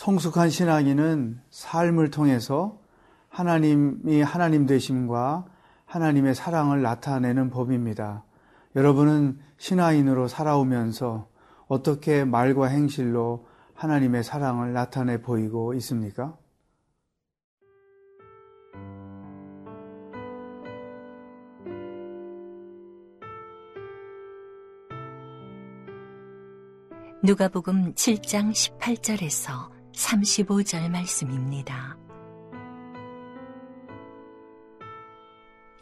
성숙한 신앙인은 삶을 통해서 하나님이 하나님 되심과 하나님의 사랑을 나타내는 법입니다. 여러분은 신앙인으로 살아오면서 어떻게 말과 행실로 하나님의 사랑을 나타내 보이고 있습니까? 누가복음 7장 18절에서 35절 말씀입니다.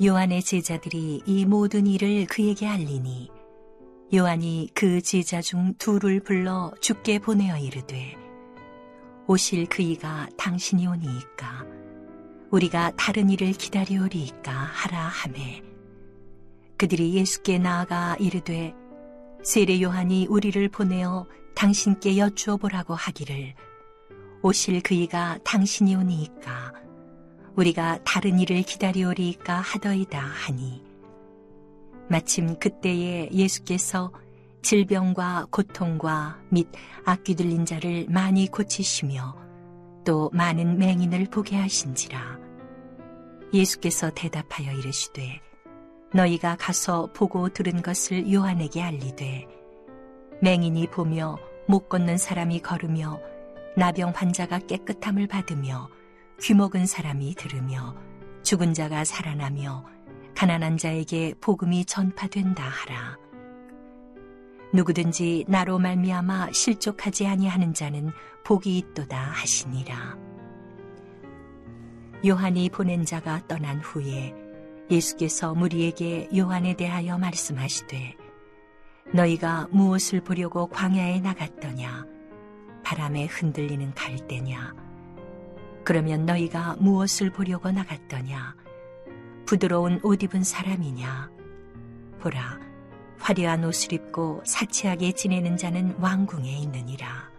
요한의 제자들이 이 모든 일을 그에게 알리니 요한이 그 제자 중 둘을 불러 죽게 보내어 이르되 오실 그이가 당신이 오니이까 우리가 다른 일을 기다리오리이까 하라 하매 그들이 예수께 나아가 이르되 세례 요한이 우리를 보내어 당신께 여쭈어 보라고 하기를 오실 그이가 당신이 오니이까. 우리가 다른 일을 기다리오리이까 하더이다 하니. 마침 그때에 예수께서 질병과 고통과 및 악귀 들린 자를 많이 고치시며 또 많은 맹인을 보게 하신지라. 예수께서 대답하여 이르시되 너희가 가서 보고 들은 것을 요한에게 알리되 맹인이 보며 못 걷는 사람이 걸으며 나병 환자가 깨끗함을 받으며 귀먹은 사람이 들으며 죽은 자가 살아나며 가난한 자에게 복음이 전파된다 하라. 누구든지 나로 말미암아 실족하지 아니하는 자는 복이 있도다 하시니라. 요한이 보낸 자가 떠난 후에 예수께서 무리에게 요한에 대하여 말씀하시되 너희가 무엇을 보려고 광야에 나갔더냐 바람에 흔들리는 갈대냐 그러면 너희가 무엇을 보려고 나갔더냐? 부드러운 옷 입은 사람이냐? 보라, 화려한 옷을 입고 사치하게 지내는 자는 왕궁에 있느니라.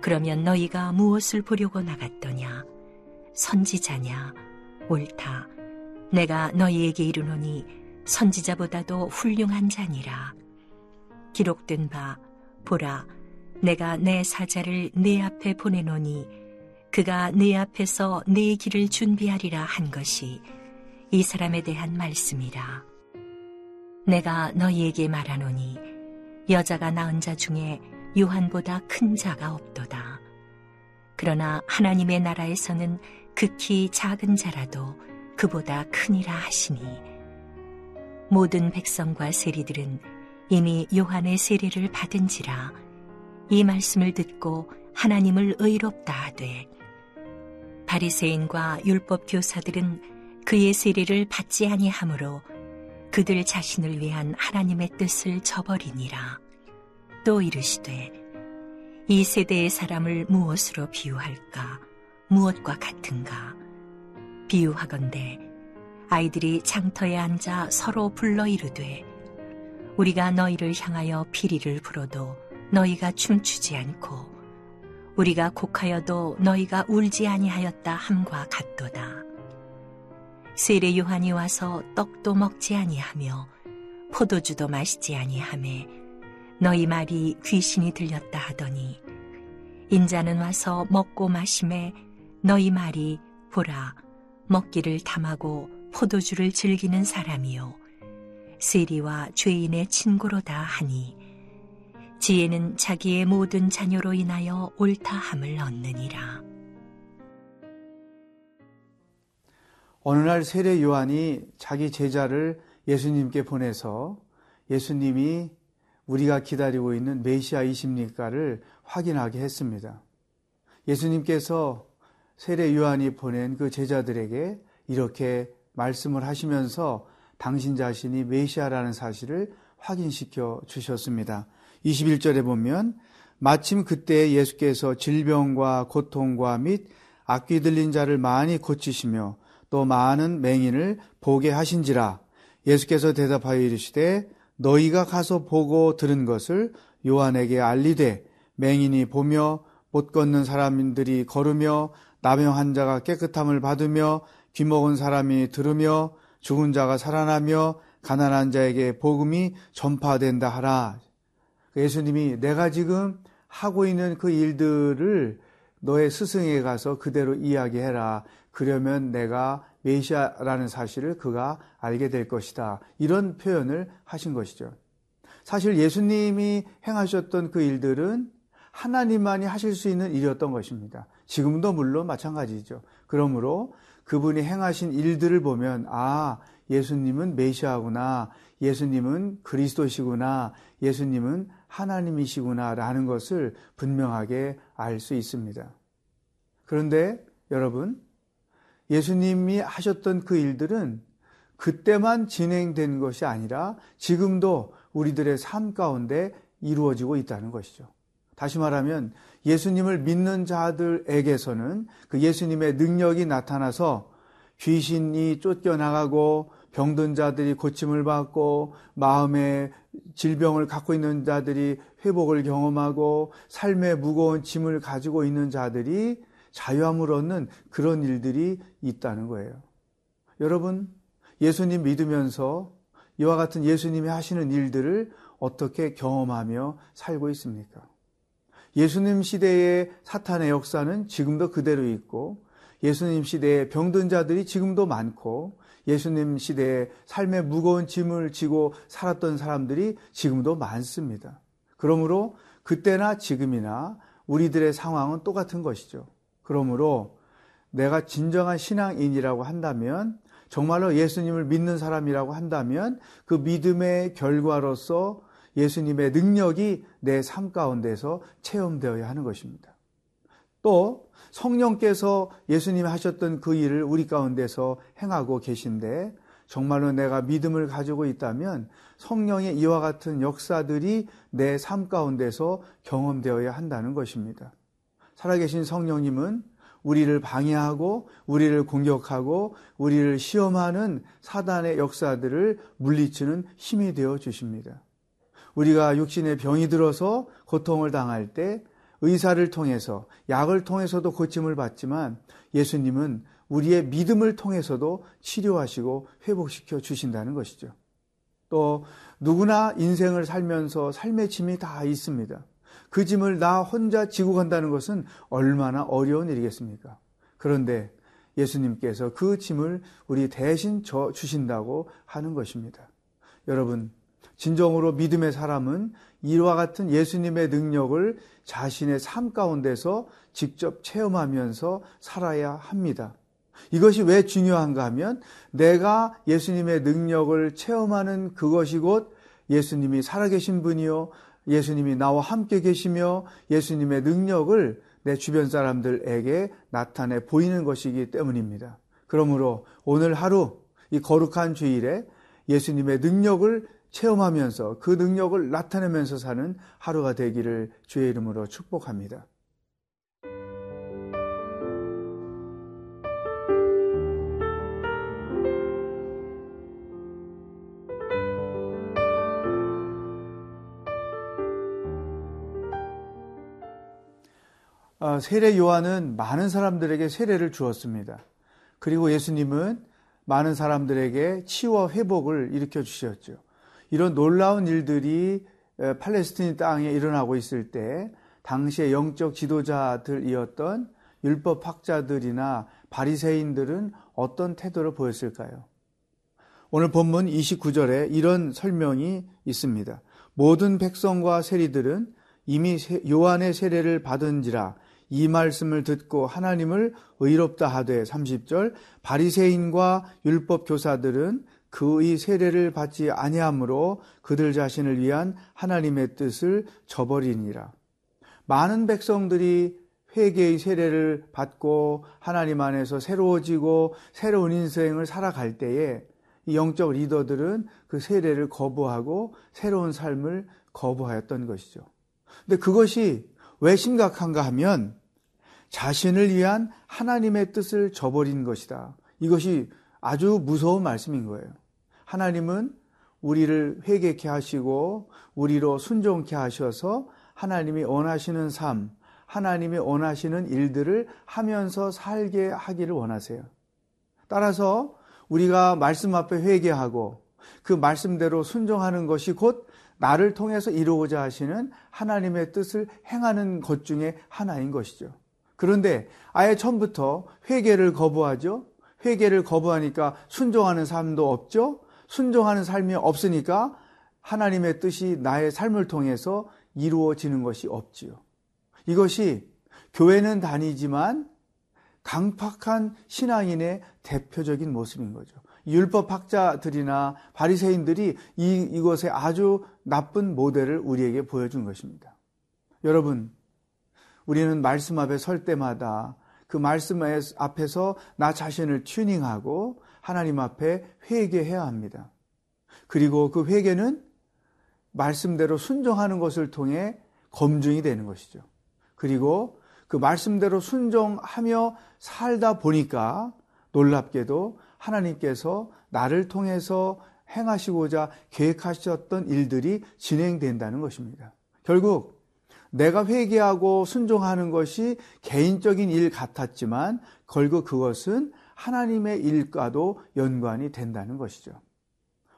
그러면 너희가 무엇을 보려고 나갔더냐? 선지자냐? 옳다. 내가 너희에게 이르노니 선지자보다도 훌륭한 자니라. 기록된 바, 보라, 내가 내 사자를 내 앞에 보내노니 그가 내 앞에서 내 길을 준비하리라 한 것이 이 사람에 대한 말씀이라. 내가 너희에게 말하노니 여자가 낳은 자 중에 요한보다 큰 자가 없도다. 그러나 하나님의 나라에서는 극히 작은 자라도 그보다 크니라 하시니 모든 백성과 세리들은 이미 요한의 세례를 받은지라 이 말씀을 듣고 하나님을 의롭다 하되 바리새인과 율법 교사들은 그의 세례를 받지 아니하므로 그들 자신을 위한 하나님의 뜻을 저버리니라. 또 이르시되 이 세대의 사람을 무엇으로 비유할까? 무엇과 같은가? 비유하건대 아이들이 장터에 앉아 서로 불러 이르되 우리가 너희를 향하여 피리를 불어도 너희가 춤추지 않고 우리가 곡하여도 너희가 울지 아니하였다 함과 같도다. 세례 요한이 와서 떡도 먹지 아니하며 포도주도 마시지 아니하매 너희 말이 귀신이 들렸다 하더니 인자는 와서 먹고 마심에 너희 말이 보라 먹기를 탐하고 포도주를 즐기는 사람이요 세리와 죄인의 친구로다 하니 지혜는 자기의 모든 자녀로 인하여 옳다함을 얻느니라. 어느 날 세례 요한이 자기 제자를 예수님께 보내서 예수님이 우리가 기다리고 있는 메시아이십니까를 확인하게 했습니다. 예수님께서 세례 요한이 보낸 그 제자들에게 이렇게 말씀을 하시면서 당신 자신이 메시아라는 사실을 확인시켜 주셨습니다. 21절에 보면 마침 그때 예수께서 질병과 고통과 및 악귀 들린 자를 많이 고치시며 또 많은 맹인을 보게 하신지라 예수께서 대답하여 이르시되 너희가 가서 보고 들은 것을 요한에게 알리되 맹인이 보며 못 걷는 사람들이 걸으며 나병 환자가 깨끗함을 받으며 귀먹은 사람이 들으며 죽은 자가 살아나며 가난한 자에게 복음이 전파된다 하라. 예수님이 내가 지금 하고 있는 그 일들을 너의 스승에 가서 그대로 이야기해라. 그러면 내가 메시아라는 사실을 그가 알게 될 것이다. 이런 표현을 하신 것이죠. 사실 예수님이 행하셨던 그 일들은 하나님만이 하실 수 있는 일이었던 것입니다. 지금도 물론 마찬가지죠. 그러므로 그분이 행하신 일들을 보면 아 예수님은 메시아구나 예수님은 그리스도시구나 예수님은 하나님이시구나라는 것을 분명하게 알 수 있습니다. 그런데 여러분 예수님이 하셨던 그 일들은 그때만 진행된 것이 아니라 지금도 우리들의 삶 가운데 이루어지고 있다는 것이죠. 다시 말하면 예수님을 믿는 자들에게서는 그 예수님의 능력이 나타나서 귀신이 쫓겨나가고 병든 자들이 고침을 받고 마음의 질병을 갖고 있는 자들이 회복을 경험하고 삶의 무거운 짐을 가지고 있는 자들이 자유함을 얻는 그런 일들이 있다는 거예요. 여러분, 예수님 믿으면서 이와 같은 예수님이 하시는 일들을 어떻게 경험하며 살고 있습니까? 예수님 시대의 사탄의 역사는 지금도 그대로 있고 예수님 시대에 병든 자들이 지금도 많고 예수님 시대에 삶의 무거운 짐을 지고 살았던 사람들이 지금도 많습니다. 그러므로 그때나 지금이나 우리들의 상황은 똑같은 것이죠. 그러므로 내가 진정한 신앙인이라고 한다면 정말로 예수님을 믿는 사람이라고 한다면 그 믿음의 결과로서 예수님의 능력이 내 삶 가운데서 체험되어야 하는 것입니다. 또 성령께서 예수님이 하셨던 그 일을 우리 가운데서 행하고 계신데 정말로 내가 믿음을 가지고 있다면 성령의 이와 같은 역사들이 내 삶 가운데서 경험되어야 한다는 것입니다. 살아계신 성령님은 우리를 방해하고 우리를 공격하고 우리를 시험하는 사단의 역사들을 물리치는 힘이 되어 주십니다. 우리가 육신의 병이 들어서 고통을 당할 때 의사를 통해서 약을 통해서도 고침을 받지만 예수님은 우리의 믿음을 통해서도 치료하시고 회복시켜 주신다는 것이죠. 또 누구나 인생을 살면서 삶의 짐이 다 있습니다. 그 짐을 나 혼자 지고 간다는 것은 얼마나 어려운 일이겠습니까? 그런데 예수님께서 그 짐을 우리 대신 져 주신다고 하는 것입니다. 여러분, 진정으로 믿음의 사람은 이와 같은 예수님의 능력을 자신의 삶 가운데서 직접 체험하면서 살아야 합니다. 이것이 왜 중요한가 하면 내가 예수님의 능력을 체험하는 그것이 곧 예수님이 살아계신 분이요. 예수님이 나와 함께 계시며 예수님의 능력을 내 주변 사람들에게 나타내 보이는 것이기 때문입니다. 그러므로 오늘 하루 이 거룩한 주일에 예수님의 능력을 체험하면서 그 능력을 나타내면서 사는 하루가 되기를 주의 이름으로 축복합니다. 아, 세례 요한은 많은 사람들에게 세례를 주었습니다. 그리고 예수님은 많은 사람들에게 치유와 회복을 일으켜 주셨죠. 이런 놀라운 일들이 팔레스틴 땅에 일어나고 있을 때 당시의 영적 지도자들이었던 율법학자들이나 바리새인들은 어떤 태도를 보였을까요? 오늘 본문 29절에 이런 설명이 있습니다. 모든 백성과 세리들은 이미 요한의 세례를 받은지라 이 말씀을 듣고 하나님을 의롭다 하되 30절 바리새인과 율법 교사들은 그의 세례를 받지 아니하므로 그들 자신을 위한 하나님의 뜻을 저버리니라. 많은 백성들이 회개의 세례를 받고 하나님 안에서 새로워지고 새로운 인생을 살아갈 때에 이 영적 리더들은 그 세례를 거부하고 새로운 삶을 거부하였던 것이죠. 근데 그것이 왜 심각한가 하면 자신을 위한 하나님의 뜻을 저버린 것이다. 이것이 아주 무서운 말씀인 거예요. 하나님은 우리를 회개케 하시고 우리로 순종케 하셔서 하나님이 원하시는 삶, 하나님이 원하시는 일들을 하면서 살게 하기를 원하세요. 따라서 우리가 말씀 앞에 회개하고 그 말씀대로 순종하는 것이 곧 나를 통해서 이루고자 하시는 하나님의 뜻을 행하는 것 중에 하나인 것이죠. 그런데 아예 처음부터 회개를 거부하죠. 회개를 거부하니까 순종하는 삶도 없죠. 순종하는 삶이 없으니까 하나님의 뜻이 나의 삶을 통해서 이루어지는 것이 없지요. 이것이 교회는 다니지만 강팍한 신앙인의 대표적인 모습인 거죠. 율법 학자들이나 바리새인들이 이 이것의 아주 나쁜 모델을 우리에게 보여준 것입니다. 여러분, 우리는 말씀 앞에 설 때마다 그 말씀 앞에서 나 자신을 튜닝하고 하나님 앞에 회개해야 합니다. 그리고 그 회개는 말씀대로 순종하는 것을 통해 검증이 되는 것이죠. 그리고 그 말씀대로 순종하며 살다 보니까 놀랍게도 하나님께서 나를 통해서 행하시고자 계획하셨던 일들이 진행된다는 것입니다. 결국 내가 회개하고 순종하는 것이 개인적인 일 같았지만 결국 그것은 하나님의 일과도 연관이 된다는 것이죠.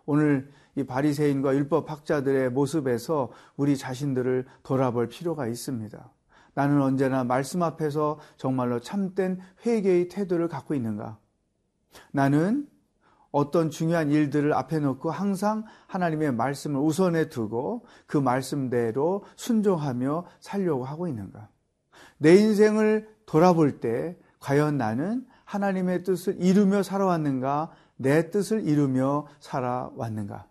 오늘 이 바리새인과 율법 학자들의 모습에서 우리 자신들을 돌아볼 필요가 있습니다. 나는 언제나 말씀 앞에서 정말로 참된 회개의 태도를 갖고 있는가? 나는 어떤 중요한 일들을 앞에 놓고 항상 하나님의 말씀을 우선에 두고 그 말씀대로 순종하며 살려고 하고 있는가? 내 인생을 돌아볼 때 과연 나는 하나님의 뜻을 이루며 살아왔는가? 내 뜻을 이루며 살아왔는가?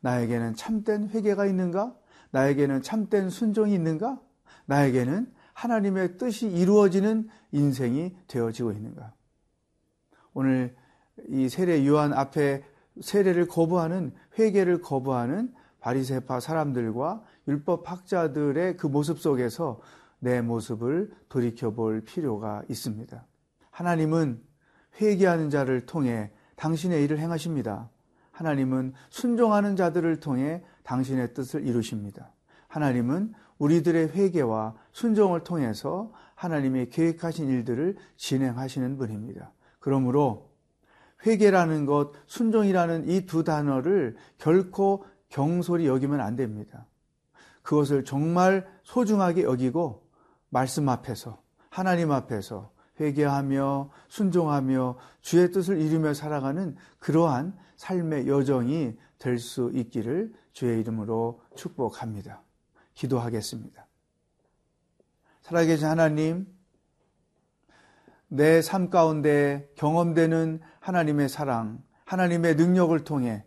나에게는 참된 회개가 있는가? 나에게는 참된 순종이 있는가? 나에게는 하나님의 뜻이 이루어지는 인생이 되어지고 있는가? 오늘 이 세례 요한 앞에 세례를 거부하는 회개를 거부하는 바리새파 사람들과 율법 학자들의 그 모습 속에서 내 모습을 돌이켜 볼 필요가 있습니다. 하나님은 회개하는 자를 통해 당신의 일을 행하십니다. 하나님은 순종하는 자들을 통해 당신의 뜻을 이루십니다. 하나님은 우리들의 회개와 순종을 통해서 하나님의 계획하신 일들을 진행하시는 분입니다. 그러므로 회개라는 것, 순종이라는 이 두 단어를 결코 경솔히 여기면 안 됩니다. 그것을 정말 소중하게 여기고 말씀 앞에서 하나님 앞에서 회개하며 순종하며 주의 뜻을 이루며 살아가는 그러한 삶의 여정이 될 수 있기를 주의 이름으로 축복합니다. 기도하겠습니다. 살아계신 하나님, 내 삶 가운데 경험되는 하나님의 사랑, 하나님의 능력을 통해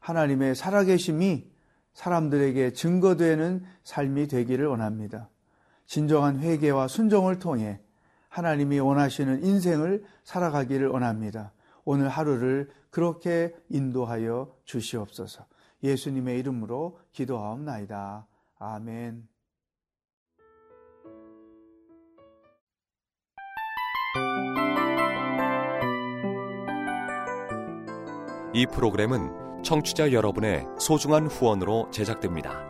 하나님의 살아계심이 사람들에게 증거되는 삶이 되기를 원합니다. 진정한 회개와 순종을 통해 하나님이 원하시는 인생을 살아가기를 원합니다. 오늘 하루를 그렇게 인도하여 주시옵소서. 예수님의 이름으로 기도하옵나이다. 아멘. 이 프로그램은 청취자 여러분의 소중한 후원으로 제작됩니다.